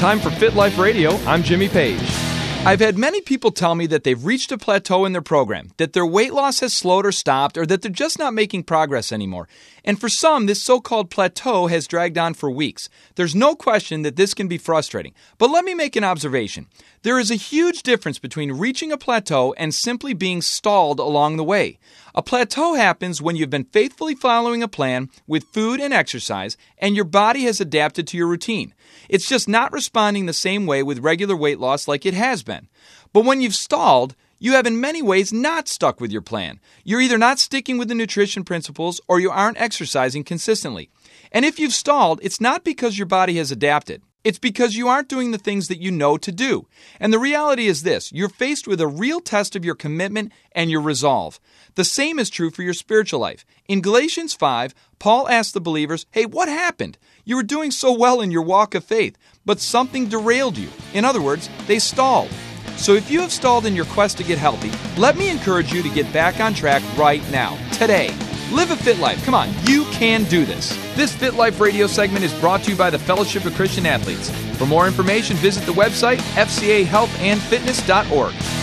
Time for Fit Life Radio. I'm Jimmy Page. I've had many people tell me that they've reached a plateau in their program, that their weight loss has slowed or stopped, or that they're just not making progress anymore. And for some, this so called plateau has dragged on for weeks. There's no question that this can be frustrating. But let me make an observation. There is a huge difference between reaching a plateau and simply being stalled along the way. A plateau happens when you've been faithfully following a plan with food and exercise, and your body has adapted to your routine. It's just not responding the same way with regular weight loss like it has been. But when you've stalled, you have in many ways not stuck with your plan. You're either not sticking with the nutrition principles or you aren't exercising consistently. And if you've stalled, it's not because your body has adapted. It's because you aren't doing the things that you know to do. And the reality is this you're faced with a real test of your commitment and your resolve. The same is true for your spiritual life. In Galatians 5, Paul asked the believers, Hey, what happened? You were doing so well in your walk of faith, but something derailed you. In other words, they stalled. So if you have stalled in your quest to get healthy, let me encourage you to get back on track right now, today. Live a fit life. Come on, you can do this. This Fit Life radio segment is brought to you by the Fellowship of Christian Athletes. For more information, visit the website fcahealthandfitness.org.